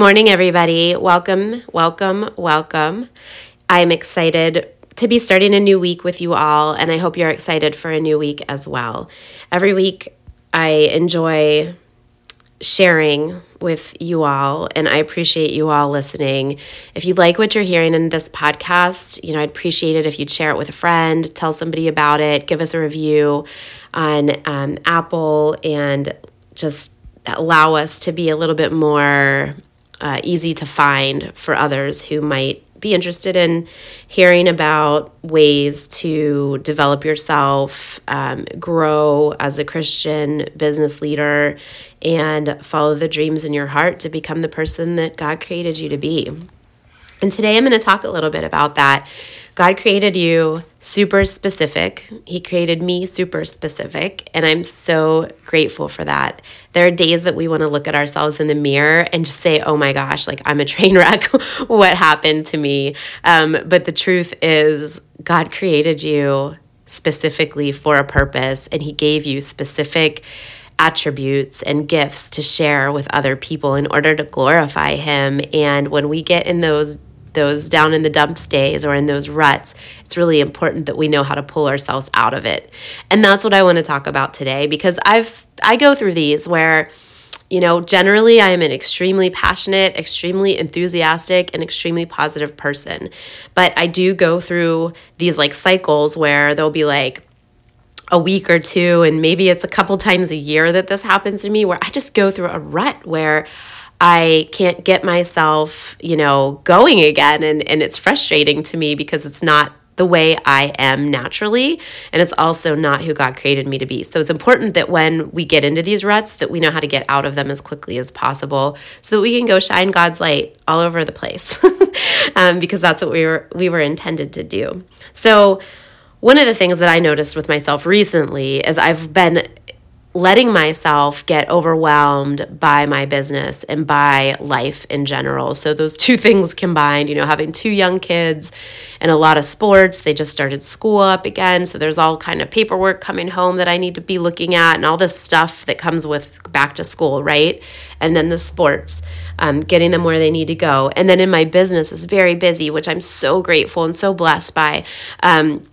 morning, everybody. Welcome, welcome, welcome. I'm excited to be starting a new week with you all, and I hope you're excited for a new week as well. Every week, I enjoy sharing with you all, and I appreciate you all listening. If you like what you're hearing in this podcast, you know, I'd appreciate it if you'd share it with a friend, tell somebody about it, give us a review on um, Apple, and just allow us to be a little bit more uh, easy to find for others who might be interested in hearing about ways to develop yourself, um, grow as a Christian business leader, and follow the dreams in your heart to become the person that God created you to be. And today I'm going to talk a little bit about that. God created you super specific. He created me super specific, and I'm so grateful for that. There are days that we want to look at ourselves in the mirror and just say, oh my gosh, like I'm a train wreck. what happened to me? Um, but the truth is, God created you specifically for a purpose, and He gave you specific attributes and gifts to share with other people in order to glorify Him. And when we get in those those down in the dumps days or in those ruts, it's really important that we know how to pull ourselves out of it. And that's what I want to talk about today because I've I go through these where you know, generally I am an extremely passionate, extremely enthusiastic and extremely positive person. But I do go through these like cycles where there'll be like a week or two and maybe it's a couple times a year that this happens to me where I just go through a rut where I can't get myself, you know, going again. And, and it's frustrating to me because it's not the way I am naturally. And it's also not who God created me to be. So it's important that when we get into these ruts, that we know how to get out of them as quickly as possible so that we can go shine God's light all over the place. um, because that's what we were we were intended to do. So one of the things that I noticed with myself recently is I've been letting myself get overwhelmed by my business and by life in general. So, those two things combined, you know, having two young kids and a lot of sports, they just started school up again. So, there's all kind of paperwork coming home that I need to be looking at and all this stuff that comes with back to school, right? And then the sports, um, getting them where they need to go. And then in my business is very busy, which I'm so grateful and so blessed by. Um,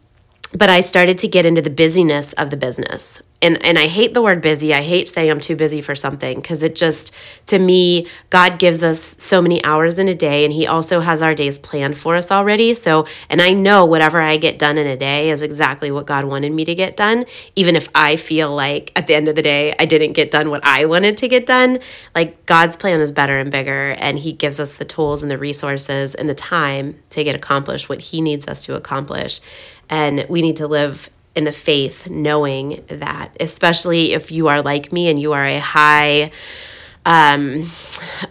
but I started to get into the busyness of the business and and I hate the word busy. I hate saying I'm too busy for something because it just to me God gives us so many hours in a day and he also has our days planned for us already. So, and I know whatever I get done in a day is exactly what God wanted me to get done, even if I feel like at the end of the day I didn't get done what I wanted to get done. Like God's plan is better and bigger and he gives us the tools and the resources and the time to get accomplished what he needs us to accomplish. And we need to live in the faith, knowing that, especially if you are like me and you are a high, um,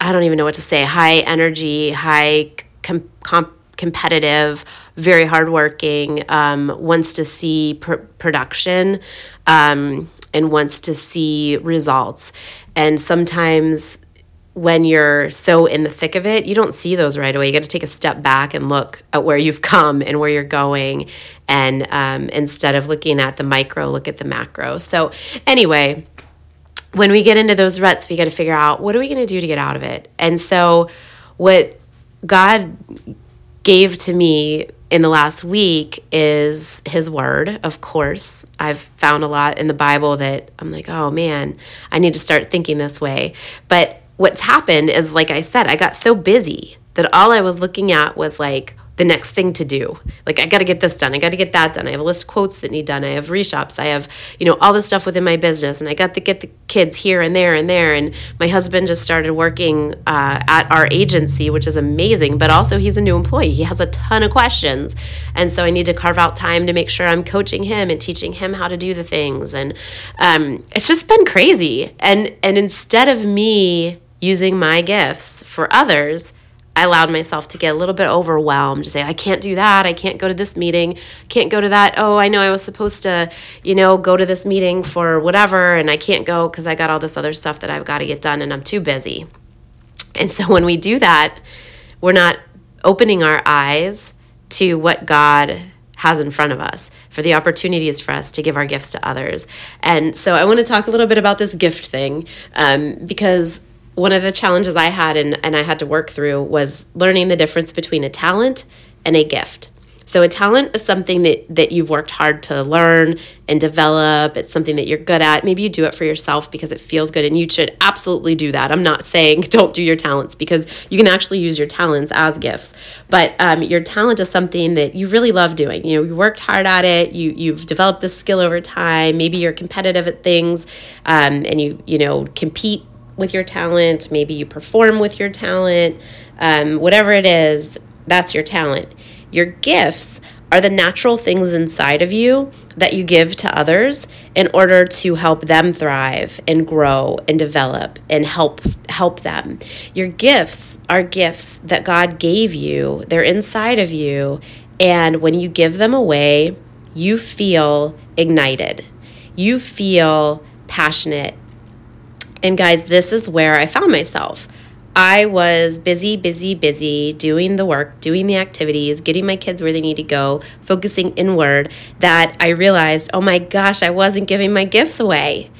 I don't even know what to say, high energy, high com- com- competitive, very hardworking, um, wants to see pr- production um, and wants to see results. And sometimes when you're so in the thick of it, you don't see those right away. You got to take a step back and look at where you've come and where you're going. And um, instead of looking at the micro, look at the macro. So, anyway, when we get into those ruts, we got to figure out what are we going to do to get out of it. And so, what God gave to me in the last week is his word, of course. I've found a lot in the Bible that I'm like, oh man, I need to start thinking this way. But what's happened is, like I said, I got so busy that all I was looking at was like the next thing to do. Like, I got to get this done. I got to get that done. I have a list of quotes that need done. I have reshops. I have, you know, all the stuff within my business. And I got to get the kids here and there and there. And my husband just started working uh, at our agency, which is amazing. But also, he's a new employee. He has a ton of questions. And so I need to carve out time to make sure I'm coaching him and teaching him how to do the things. And um, it's just been crazy. And, and instead of me, using my gifts for others, I allowed myself to get a little bit overwhelmed to say, I can't do that. I can't go to this meeting. Can't go to that. Oh, I know I was supposed to, you know, go to this meeting for whatever, and I can't go because I got all this other stuff that I've got to get done and I'm too busy. And so when we do that, we're not opening our eyes to what God has in front of us, for the opportunities for us to give our gifts to others. And so I want to talk a little bit about this gift thing um, because one of the challenges I had and, and I had to work through was learning the difference between a talent and a gift. So a talent is something that that you've worked hard to learn and develop. It's something that you're good at. Maybe you do it for yourself because it feels good and you should absolutely do that. I'm not saying don't do your talents because you can actually use your talents as gifts. But um, your talent is something that you really love doing. You know, you worked hard at it. You you've developed this skill over time. Maybe you're competitive at things, um, and you you know compete with your talent. Maybe you perform with your talent. Um, whatever it is, that's your talent. Your gifts are the natural things inside of you that you give to others in order to help them thrive and grow and develop and help help them. Your gifts are gifts that God gave you. They're inside of you and when you give them away, you feel ignited. You feel passionate. And guys, this is where I found myself. I was busy, busy, busy doing the work, doing the activities, getting my kids where they need to go, focusing inward, that I realized, oh my gosh, I wasn't giving my gifts away.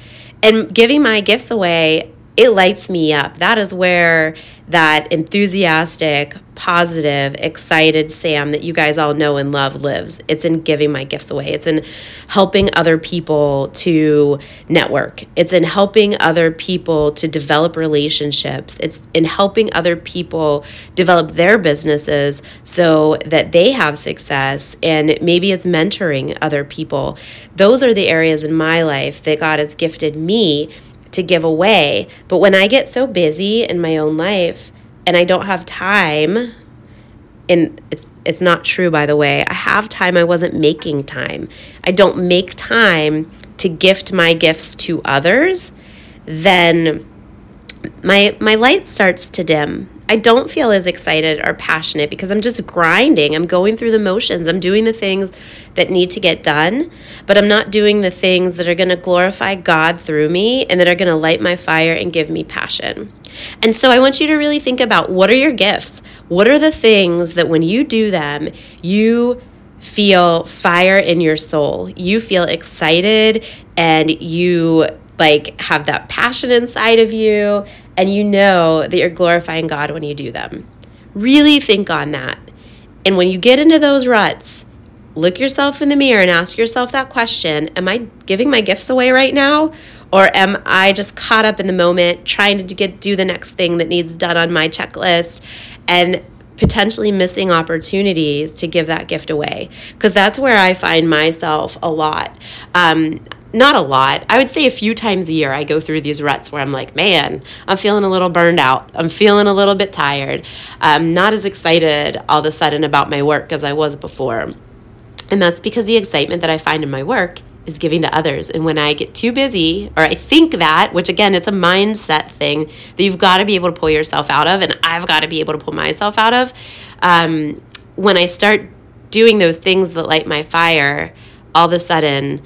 And giving my gifts away it lights me up. That is where that enthusiastic, positive, excited Sam that you guys all know and love lives. It's in giving my gifts away. It's in helping other people to network. It's in helping other people to develop relationships. It's in helping other people develop their businesses so that they have success. And maybe it's mentoring other people. Those are the areas in my life that God has gifted me to give away. But when I get so busy in my own life and I don't have time, and it's it's not true by the way. I have time, I wasn't making time. I don't make time to gift my gifts to others, then my my light starts to dim I don't feel as excited or passionate because I'm just grinding. I'm going through the motions. I'm doing the things that need to get done, but I'm not doing the things that are going to glorify God through me and that are going to light my fire and give me passion. And so I want you to really think about what are your gifts? What are the things that when you do them, you feel fire in your soul? You feel excited and you like have that passion inside of you and you know that you're glorifying God when you do them. Really think on that. And when you get into those ruts, look yourself in the mirror and ask yourself that question Am I giving my gifts away right now? Or am I just caught up in the moment trying to get do the next thing that needs done on my checklist and potentially missing opportunities to give that gift away? Because that's where I find myself a lot. Um, not a lot. I would say a few times a year I go through these ruts where I'm like, man, I'm feeling a little burned out. I'm feeling a little bit tired. I'm not as excited all of a sudden about my work as I was before. And that's because the excitement that I find in my work is giving to others. And when I get too busy, or I think that, which again, it's a mindset thing that you've got to be able to pull yourself out of, and I've got to be able to pull myself out of. Um, when I start doing those things that light my fire, all of a sudden,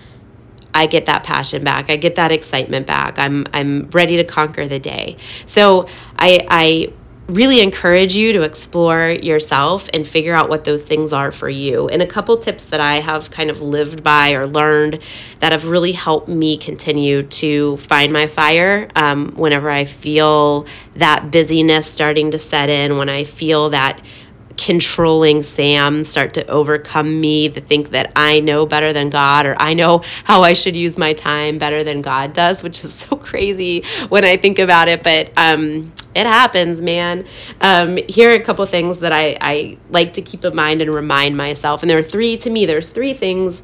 I get that passion back. I get that excitement back. I'm I'm ready to conquer the day. So I I really encourage you to explore yourself and figure out what those things are for you. And a couple tips that I have kind of lived by or learned that have really helped me continue to find my fire um, whenever I feel that busyness starting to set in, when I feel that controlling Sam start to overcome me, to think that I know better than God or I know how I should use my time better than God does, which is so crazy when I think about it. But um, it happens, man. Um, here are a couple things that I, I like to keep in mind and remind myself. And there are three, to me, there's three things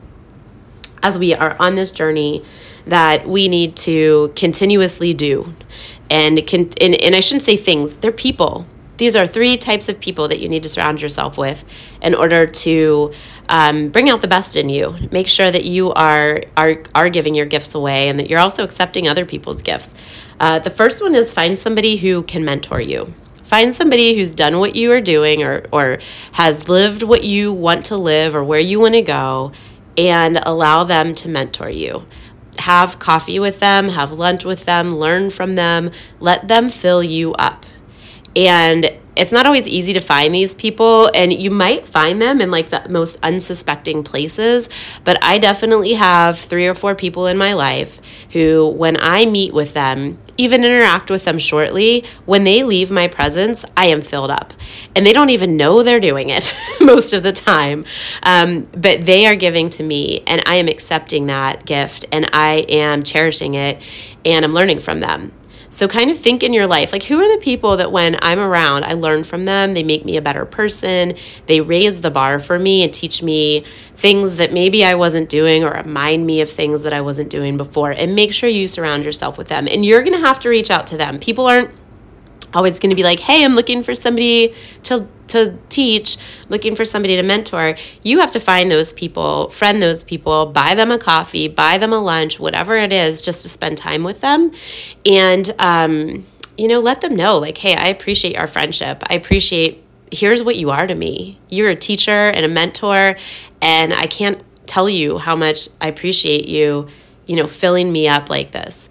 as we are on this journey that we need to continuously do. And, can, and, and I shouldn't say things, they're people these are three types of people that you need to surround yourself with in order to um, bring out the best in you. Make sure that you are, are, are giving your gifts away and that you're also accepting other people's gifts. Uh, the first one is find somebody who can mentor you. Find somebody who's done what you are doing or, or has lived what you want to live or where you want to go and allow them to mentor you have coffee with them, have lunch with them, learn from them, let them fill you up. And it's not always easy to find these people and you might find them in like the most unsuspecting places but i definitely have three or four people in my life who when i meet with them even interact with them shortly, when they leave my presence, I am filled up. And they don't even know they're doing it most of the time. Um, but they are giving to me, and I am accepting that gift, and I am cherishing it, and I'm learning from them. So, kind of think in your life like, who are the people that when I'm around, I learn from them? They make me a better person. They raise the bar for me and teach me things that maybe I wasn't doing or remind me of things that I wasn't doing before. And make sure you surround yourself with them. And you're going to have to reach out to them. People aren't always going to be like, hey, I'm looking for somebody to to teach, looking for somebody to mentor, you have to find those people, friend those people, buy them a coffee, buy them a lunch, whatever it is, just to spend time with them. And, um, you know, let them know, like, hey, I appreciate our friendship. I appreciate, here's what you are to me. You're a teacher and a mentor, and I can't tell you how much I appreciate you, you know, filling me up like this.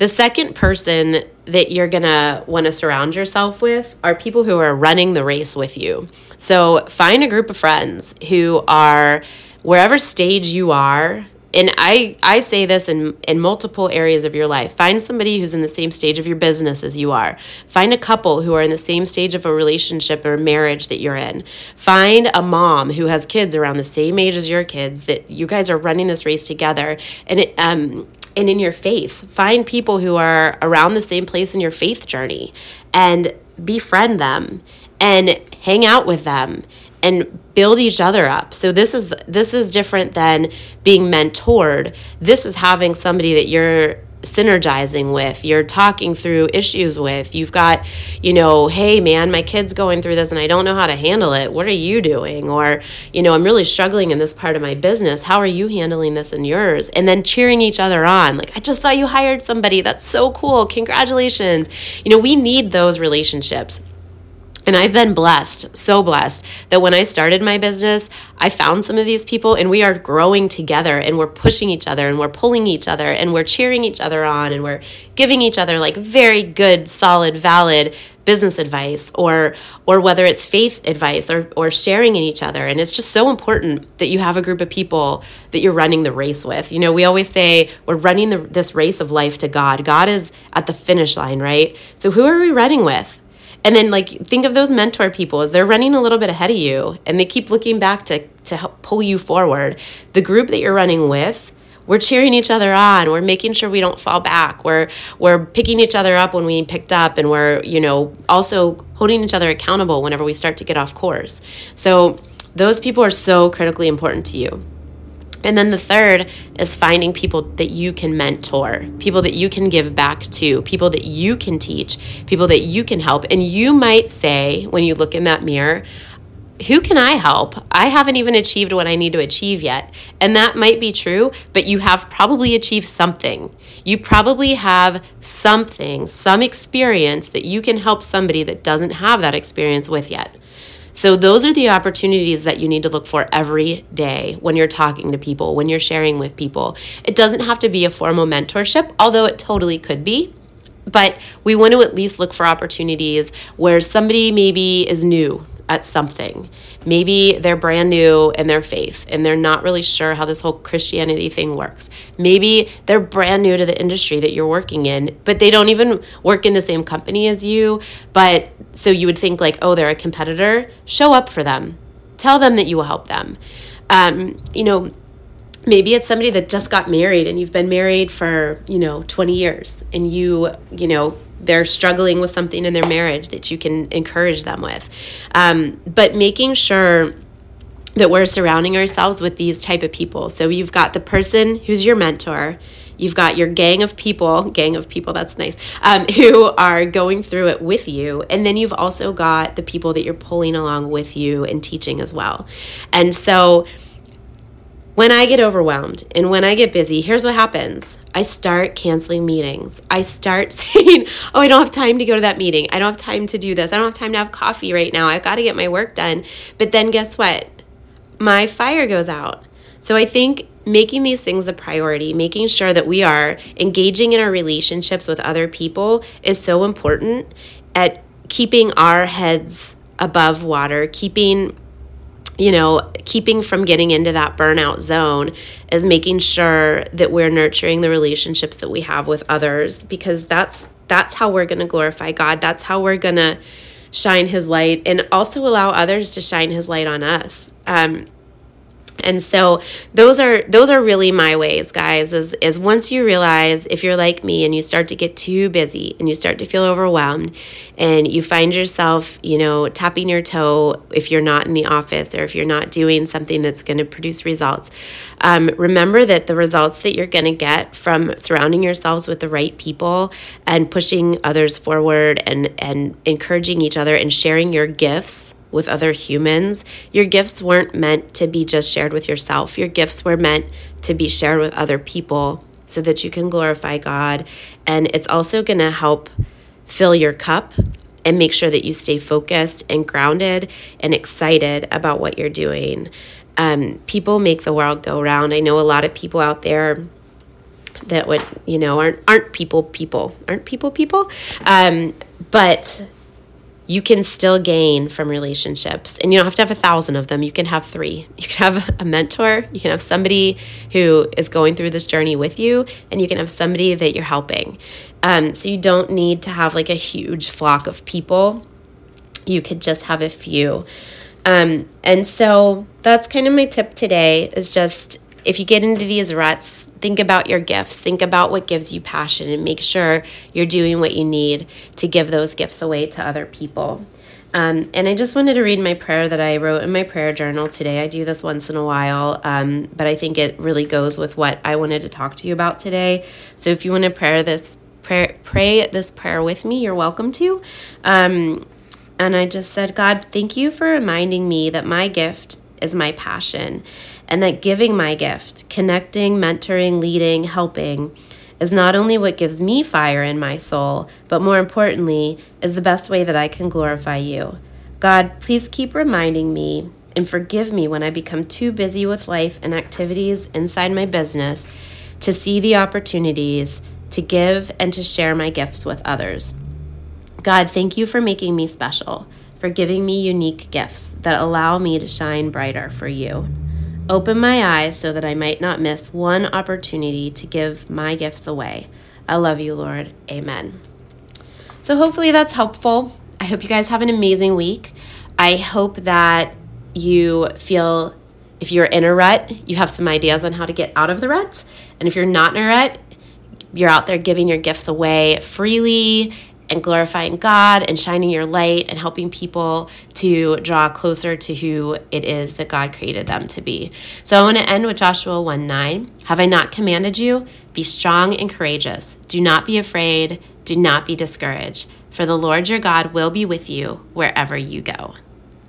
The second person that you're going to want to surround yourself with are people who are running the race with you. So find a group of friends who are wherever stage you are and I, I say this in, in multiple areas of your life. Find somebody who's in the same stage of your business as you are. Find a couple who are in the same stage of a relationship or marriage that you're in. Find a mom who has kids around the same age as your kids that you guys are running this race together. And it, um, and in your faith. Find people who are around the same place in your faith journey and befriend them and hang out with them and build each other up. So this is this is different than being mentored. This is having somebody that you're synergizing with, you're talking through issues with. You've got, you know, hey man, my kid's going through this and I don't know how to handle it. What are you doing? Or, you know, I'm really struggling in this part of my business. How are you handling this in yours? And then cheering each other on. Like, I just saw you hired somebody. That's so cool. Congratulations. You know, we need those relationships. And I've been blessed, so blessed, that when I started my business, I found some of these people and we are growing together and we're pushing each other and we're pulling each other and we're cheering each other on and we're giving each other like very good, solid, valid business advice or or whether it's faith advice or or sharing in each other. And it's just so important that you have a group of people that you're running the race with. You know, we always say we're running the, this race of life to God. God is at the finish line, right? So who are we running with? And then like think of those mentor people as they're running a little bit ahead of you and they keep looking back to to help pull you forward. The group that you're running with, we're cheering each other on. We're making sure we don't fall back. We're we're picking each other up when we picked up and we're, you know, also holding each other accountable whenever we start to get off course. So those people are so critically important to you. And then the third is finding people that you can mentor, people that you can give back to, people that you can teach, people that you can help. And you might say, when you look in that mirror, who can I help? I haven't even achieved what I need to achieve yet. And that might be true, but you have probably achieved something. You probably have something, some experience that you can help somebody that doesn't have that experience with yet. So, those are the opportunities that you need to look for every day when you're talking to people, when you're sharing with people. It doesn't have to be a formal mentorship, although it totally could be. But we want to at least look for opportunities where somebody maybe is new at something. Maybe they're brand new in their faith and they're not really sure how this whole Christianity thing works. Maybe they're brand new to the industry that you're working in, but they don't even work in the same company as you. But so you would think, like, oh, they're a competitor. Show up for them, tell them that you will help them. Um, you know, maybe it's somebody that just got married and you've been married for you know 20 years and you you know they're struggling with something in their marriage that you can encourage them with. Um, but making sure that we're surrounding ourselves with these type of people. So you've got the person who's your mentor. You've got your gang of people, gang of people, that's nice, um, who are going through it with you. And then you've also got the people that you're pulling along with you and teaching as well. And so when I get overwhelmed and when I get busy, here's what happens I start canceling meetings. I start saying, Oh, I don't have time to go to that meeting. I don't have time to do this. I don't have time to have coffee right now. I've got to get my work done. But then guess what? My fire goes out. So I think making these things a priority, making sure that we are engaging in our relationships with other people is so important at keeping our heads above water, keeping you know, keeping from getting into that burnout zone is making sure that we're nurturing the relationships that we have with others because that's that's how we're going to glorify God. That's how we're going to shine his light and also allow others to shine his light on us. Um, and so those are those are really my ways guys is is once you realize if you're like me and you start to get too busy and you start to feel overwhelmed and you find yourself you know tapping your toe if you're not in the office or if you're not doing something that's going to produce results um, remember that the results that you're going to get from surrounding yourselves with the right people and pushing others forward and and encouraging each other and sharing your gifts with other humans. Your gifts weren't meant to be just shared with yourself. Your gifts were meant to be shared with other people so that you can glorify God. And it's also going to help fill your cup and make sure that you stay focused and grounded and excited about what you're doing. Um, people make the world go round. I know a lot of people out there that would, you know, aren't aren't people people aren't people people, um, but you can still gain from relationships. And you don't have to have a thousand of them. You can have three. You can have a mentor, you can have somebody who is going through this journey with you, and you can have somebody that you're helping. Um, so you don't need to have like a huge flock of people. You could just have a few. Um, and so that's kind of my tip today is just if you get into these ruts, think about your gifts, think about what gives you passion, and make sure you're doing what you need to give those gifts away to other people. Um, and I just wanted to read my prayer that I wrote in my prayer journal today. I do this once in a while, um, but I think it really goes with what I wanted to talk to you about today. So if you want to pray this prayer, pray this prayer with me, you're welcome to. Um, and I just said, God, thank you for reminding me that my gift is my passion and that giving my gift, connecting, mentoring, leading, helping, is not only what gives me fire in my soul, but more importantly, is the best way that I can glorify you. God, please keep reminding me and forgive me when I become too busy with life and activities inside my business to see the opportunities to give and to share my gifts with others. God, thank you for making me special, for giving me unique gifts that allow me to shine brighter for you. Open my eyes so that I might not miss one opportunity to give my gifts away. I love you, Lord. Amen. So, hopefully, that's helpful. I hope you guys have an amazing week. I hope that you feel if you're in a rut, you have some ideas on how to get out of the rut. And if you're not in a rut, you're out there giving your gifts away freely and glorifying God and shining your light and helping people to draw closer to who it is that God created them to be. So I want to end with Joshua 1 9. Have I not commanded you? Be strong and courageous. Do not be afraid. Do not be discouraged, for the Lord your God will be with you wherever you go.